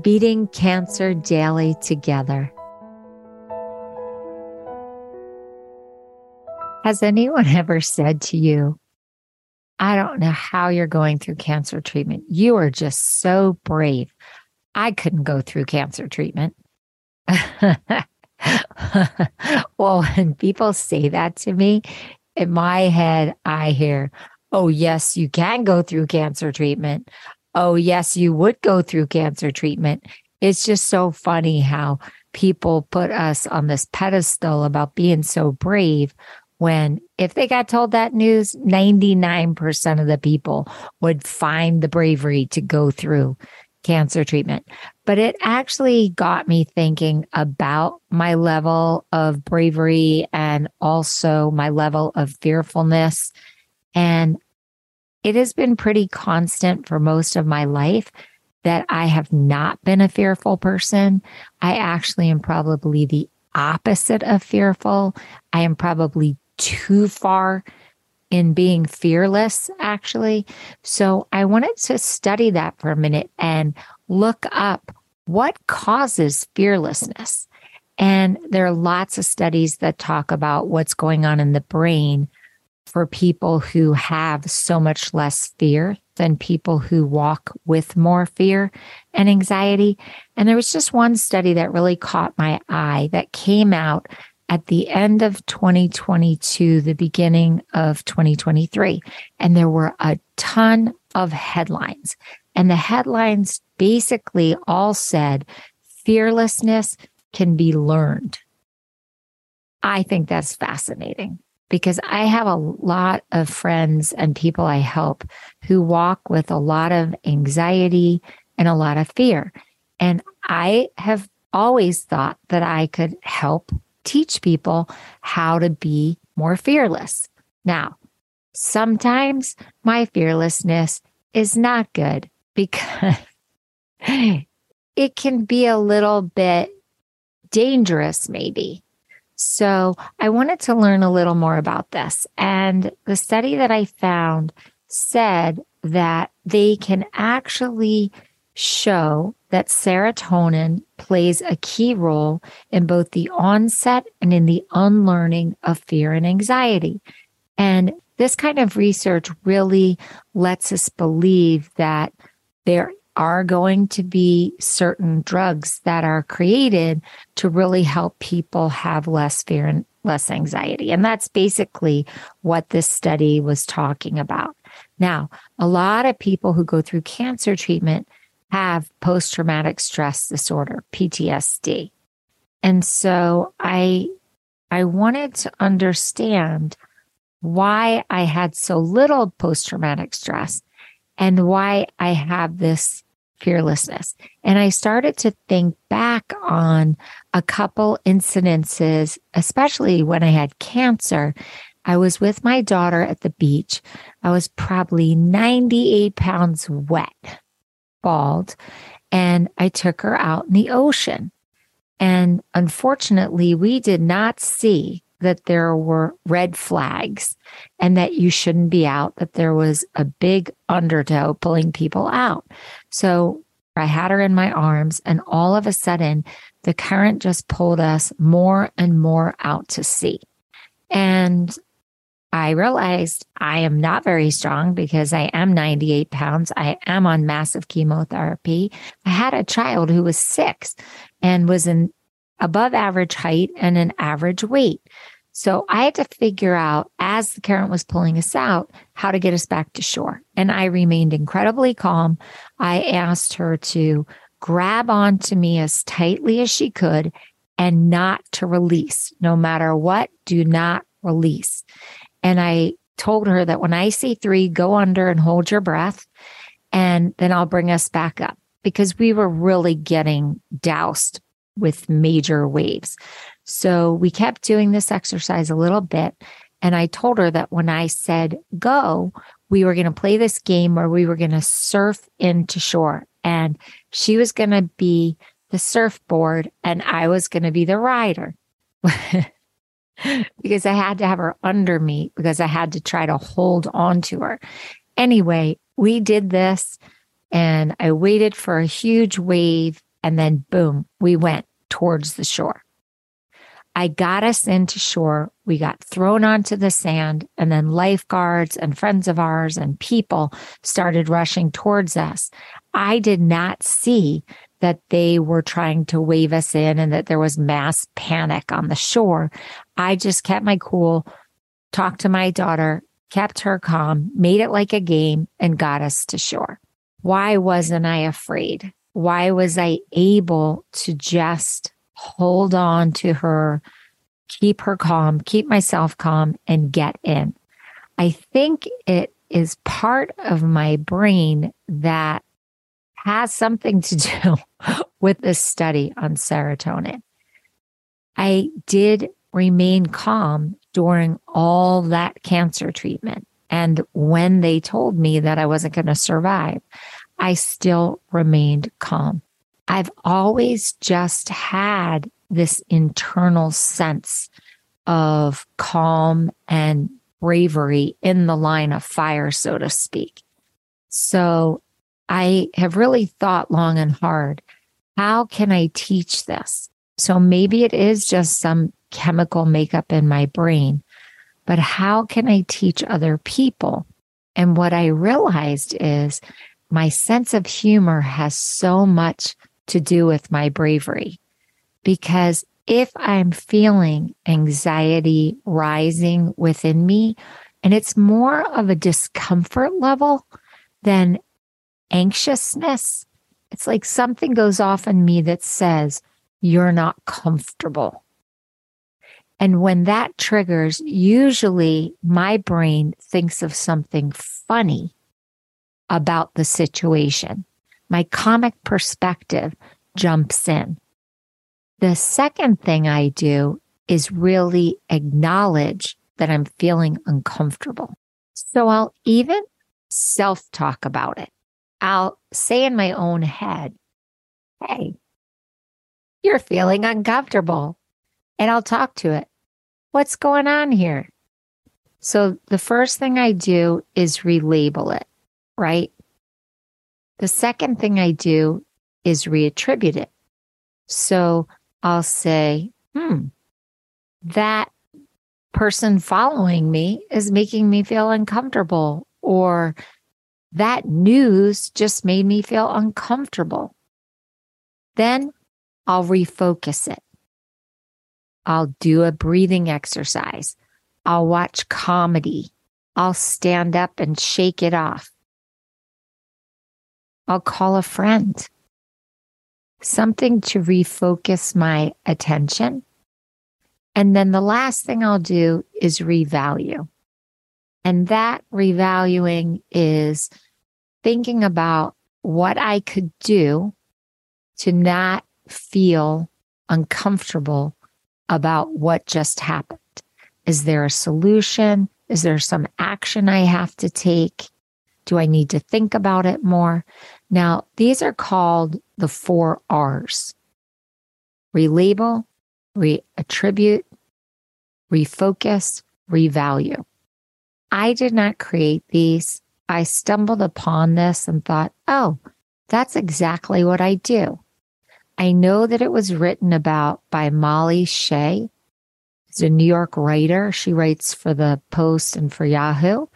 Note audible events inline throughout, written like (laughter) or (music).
beating cancer daily together. Has anyone (laughs) ever said to you, I don't know how you're going through cancer treatment. You are just so brave. I couldn't go through cancer treatment. (laughs) well, when people say that to me, in my head, I hear, Oh, yes, you can go through cancer treatment oh, yes, you would go through cancer treatment. It's just so funny how people put us on this pedestal about being so brave when if they got told that news, 99% of the people would find the bravery to go through cancer treatment. But it actually got me thinking about my level of bravery and also my level of fearfulness. And it has been pretty constant for most of my life that I have not been a fearful person. I actually am probably the opposite of fearful. I am probably too far in being fearless, actually. So I wanted to study that for a minute and look up what causes fearlessness. And there are lots of studies that talk about what's going on in the brain for people who have so much less fear than people who walk with more fear and anxiety. And there was just one study that really caught my eye that came out at the end of 2022, the beginning of 2023. And there were a ton of headlines. And the headlines basically all said fearlessness can be learned. I think that's fascinating because I have a lot of friends and people I help who walk with a lot of anxiety and a lot of fear. And I have always thought that I could help teach people how to be more fearless. Now, sometimes my fearlessness is not good because (laughs) it can be a little bit dangerous, maybe. So I wanted to learn a little more about this. And the study that I found said that they can actually show that serotonin plays a key role in both the onset and in the unlearning of fear and anxiety. And this kind of research really lets us believe that there are going to be certain drugs that are created to really help people have less fear and less anxiety. And that's basically what this study was talking about. Now, a lot of people who go through cancer treatment have post traumatic stress disorder, PTSD. And so I, I wanted to understand why I had so little post traumatic stress and why I have this fearlessness. And I started to think back on a couple incidences, especially when I had cancer. I was with my daughter at the beach. I was probably 98 pounds wet, bald, and I took her out in the ocean. And unfortunately, we did not see that there were red flags and that you shouldn't be out, that there was a big undertow pulling people out. So I had her in my arms, and all of a sudden, the current just pulled us more and more out to sea. And I realized I am not very strong because I am 98 pounds. I am on massive chemotherapy. I had a child who was six and was in above average height and an average weight. So I had to figure out as the current was pulling us out, how to get us back to shore. And I remained incredibly calm. I asked her to grab onto me as tightly as she could and not to release. No matter what, do not release. And I told her that when I say three, go under and hold your breath. And then I'll bring us back up because we were really getting doused with major waves. So we kept doing this exercise a little bit. And I told her that when I said go, we were going to play this game where we were going to surf into shore and she was going to be the surfboard and I was going to be the rider. (laughs) because I had to have her under me because I had to try to hold on to her. Anyway, we did this and I waited for a huge wave and then boom, we went towards the shore. I got us into shore. We got thrown onto the sand, and then lifeguards and friends of ours and people started rushing towards us. I did not see that they were trying to wave us in and that there was mass panic on the shore. I just kept my cool, talked to my daughter, kept her calm, made it like a game, and got us to shore. Why wasn't I afraid? Why was I able to just hold on to her, keep her calm, keep myself calm, and get in? I think it is part of my brain that has something to do (laughs) with this study on serotonin. I did remain calm during all that cancer treatment. And when they told me that I wasn't going to survive, I still remained calm. I've always just had this internal sense of calm and bravery in the line of fire, so to speak. So I have really thought long and hard how can I teach this? So maybe it is just some chemical makeup in my brain, but how can I teach other people? And what I realized is my sense of humor has so much to do with my bravery because if I'm feeling anxiety rising within me, and it's more of a discomfort level than anxiousness. It's like something goes off in me that says, you're not comfortable. And when that triggers, usually my brain thinks of something funny about the situation. My comic perspective jumps in. The second thing I do is really acknowledge that I'm feeling uncomfortable. So I'll even self talk about it. I'll say in my own head, Hey, you're feeling uncomfortable. And I'll talk to it. What's going on here? So the first thing I do is relabel it, right? The second thing I do is reattribute it. So I'll say, hmm, that person following me is making me feel uncomfortable or that news just made me feel uncomfortable. Then I'll refocus it. I'll do a breathing exercise. I'll watch comedy. I'll stand up and shake it off. I'll call a friend. Something to refocus my attention. And then the last thing I'll do is revalue. And that revaluing is thinking about what I could do to not feel uncomfortable about what just happened. Is there a solution? Is there some action I have to take? Do I need to think about it more? Now, these are called the four R's relabel, reattribute, refocus, revalue. I did not create these. I stumbled upon this and thought, oh, that's exactly what I do. I know that it was written about by Molly Shea. She's a New York writer. She writes for the Post and for Yahoo.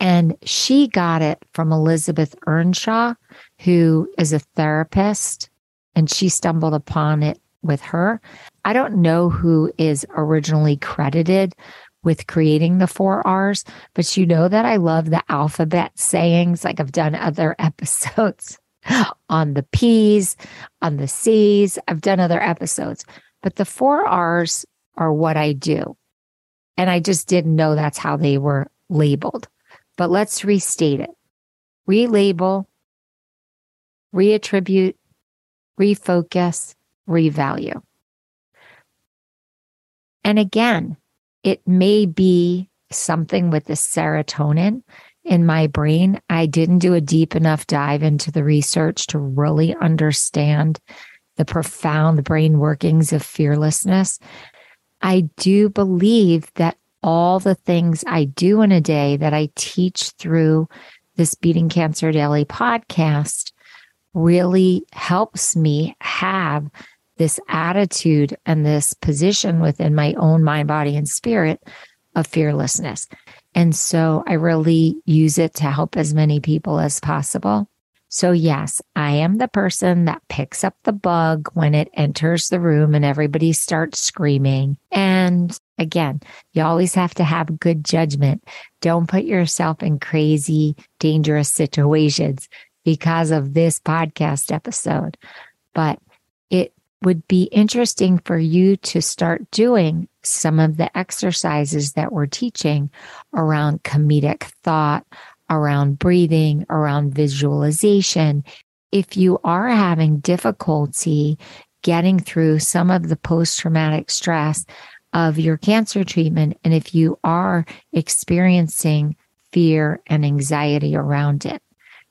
And she got it from Elizabeth Earnshaw, who is a therapist, and she stumbled upon it with her. I don't know who is originally credited with creating the four R's, but you know that I love the alphabet sayings. Like I've done other (laughs) episodes on the P's, on the C's. I've done other episodes, but the four R's are what I do. And I just didn't know that's how they were labeled. But let's restate it relabel, reattribute, refocus, revalue. And again, it may be something with the serotonin in my brain. I didn't do a deep enough dive into the research to really understand the profound brain workings of fearlessness. I do believe that all the things I do in a day that I teach through this Beating Cancer Daily podcast really helps me have this attitude and this position within my own mind, body, and spirit of fearlessness. And so I really use it to help as many people as possible. So, yes, I am the person that picks up the bug when it enters the room and everybody starts screaming. And again, you always have to have good judgment. Don't put yourself in crazy, dangerous situations because of this podcast episode. But it would be interesting for you to start doing some of the exercises that we're teaching around comedic thought, around breathing, around visualization. If you are having difficulty getting through some of the post traumatic stress of your cancer treatment, and if you are experiencing fear and anxiety around it,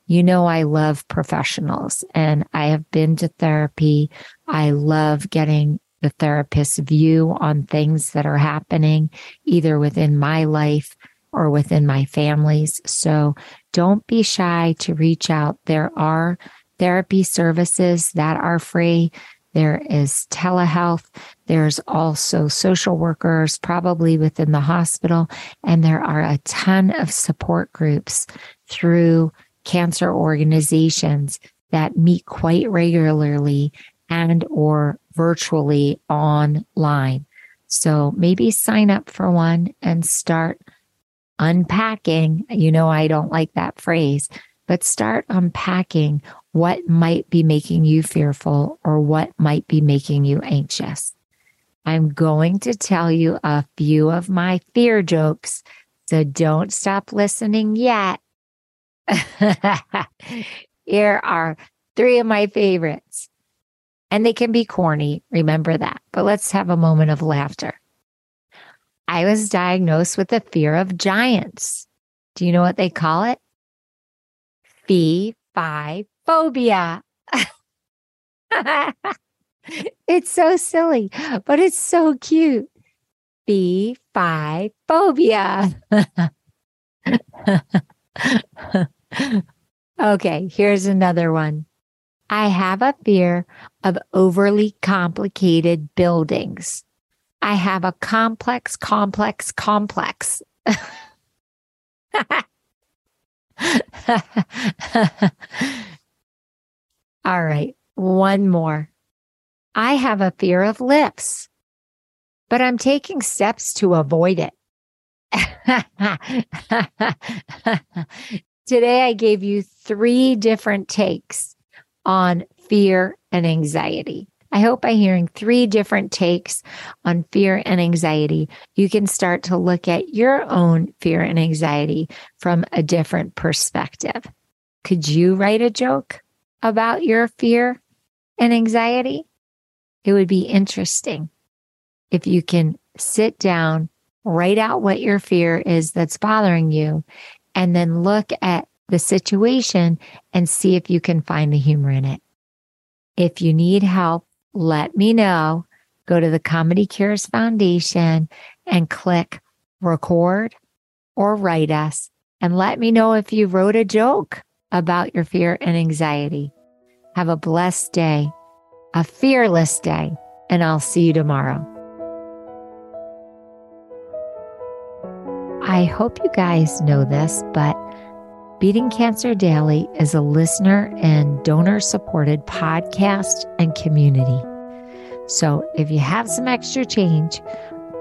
you know, I love professionals and I have been to therapy. I love getting the therapist's view on things that are happening either within my life or within my families. So don't be shy to reach out. There are therapy services that are free. There is telehealth. There's also social workers, probably within the hospital. And there are a ton of support groups through cancer organizations that meet quite regularly and or virtually online. So maybe sign up for one and start unpacking. You know, I don't like that phrase, but start unpacking what might be making you fearful or what might be making you anxious. I'm going to tell you a few of my fear jokes, so don't stop listening yet. (laughs) Here are three of my favorites. And they can be corny, remember that. But let's have a moment of laughter. I was diagnosed with the fear of giants. Do you know what they call it? Fee, phobia. (laughs) it's so silly, but it's so cute. Fee, fi, phobia. (laughs) okay, here's another one. I have a fear of overly complicated buildings. I have a complex, complex, complex. (laughs) (laughs) All right, one more. I have a fear of lips, but I'm taking steps to avoid it. (laughs) Today, I gave you three different takes on fear and anxiety. I hope by hearing three different takes on fear and anxiety, you can start to look at your own fear and anxiety from a different perspective. Could you write a joke about your fear and anxiety? It would be interesting if you can sit down, write out what your fear is that's bothering you, and then look at the situation and see if you can find the humor in it. If you need help, let me know. Go to the Comedy Cures Foundation and click record or write us and let me know if you wrote a joke about your fear and anxiety. Have a blessed day, a fearless day, and I'll see you tomorrow. I hope you guys know this, but Beating Cancer Daily is a listener and donor supported podcast and community. So if you have some extra change,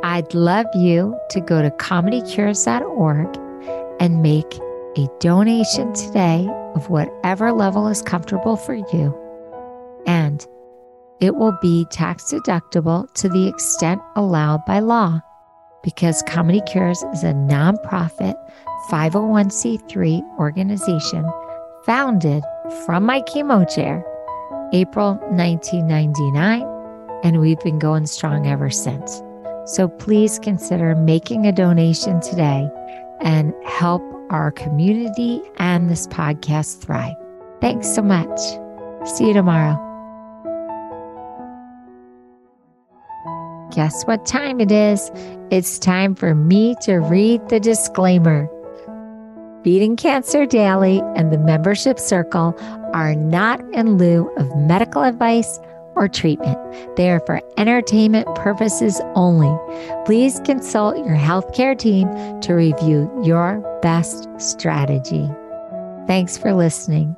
I'd love you to go to comedycures.org and make a donation today of whatever level is comfortable for you. And it will be tax deductible to the extent allowed by law because Comedy Cures is a nonprofit 501c3 organization founded from my chemo chair April 1999 and we've been going strong ever since. So please consider making a donation today and help our community and this podcast thrive. Thanks so much. See you tomorrow. Guess what time it is? It's time for me to read the disclaimer. Beating Cancer Daily and the membership circle are not in lieu of medical advice or treatment. They are for entertainment purposes only. Please consult your healthcare team to review your best strategy. Thanks for listening.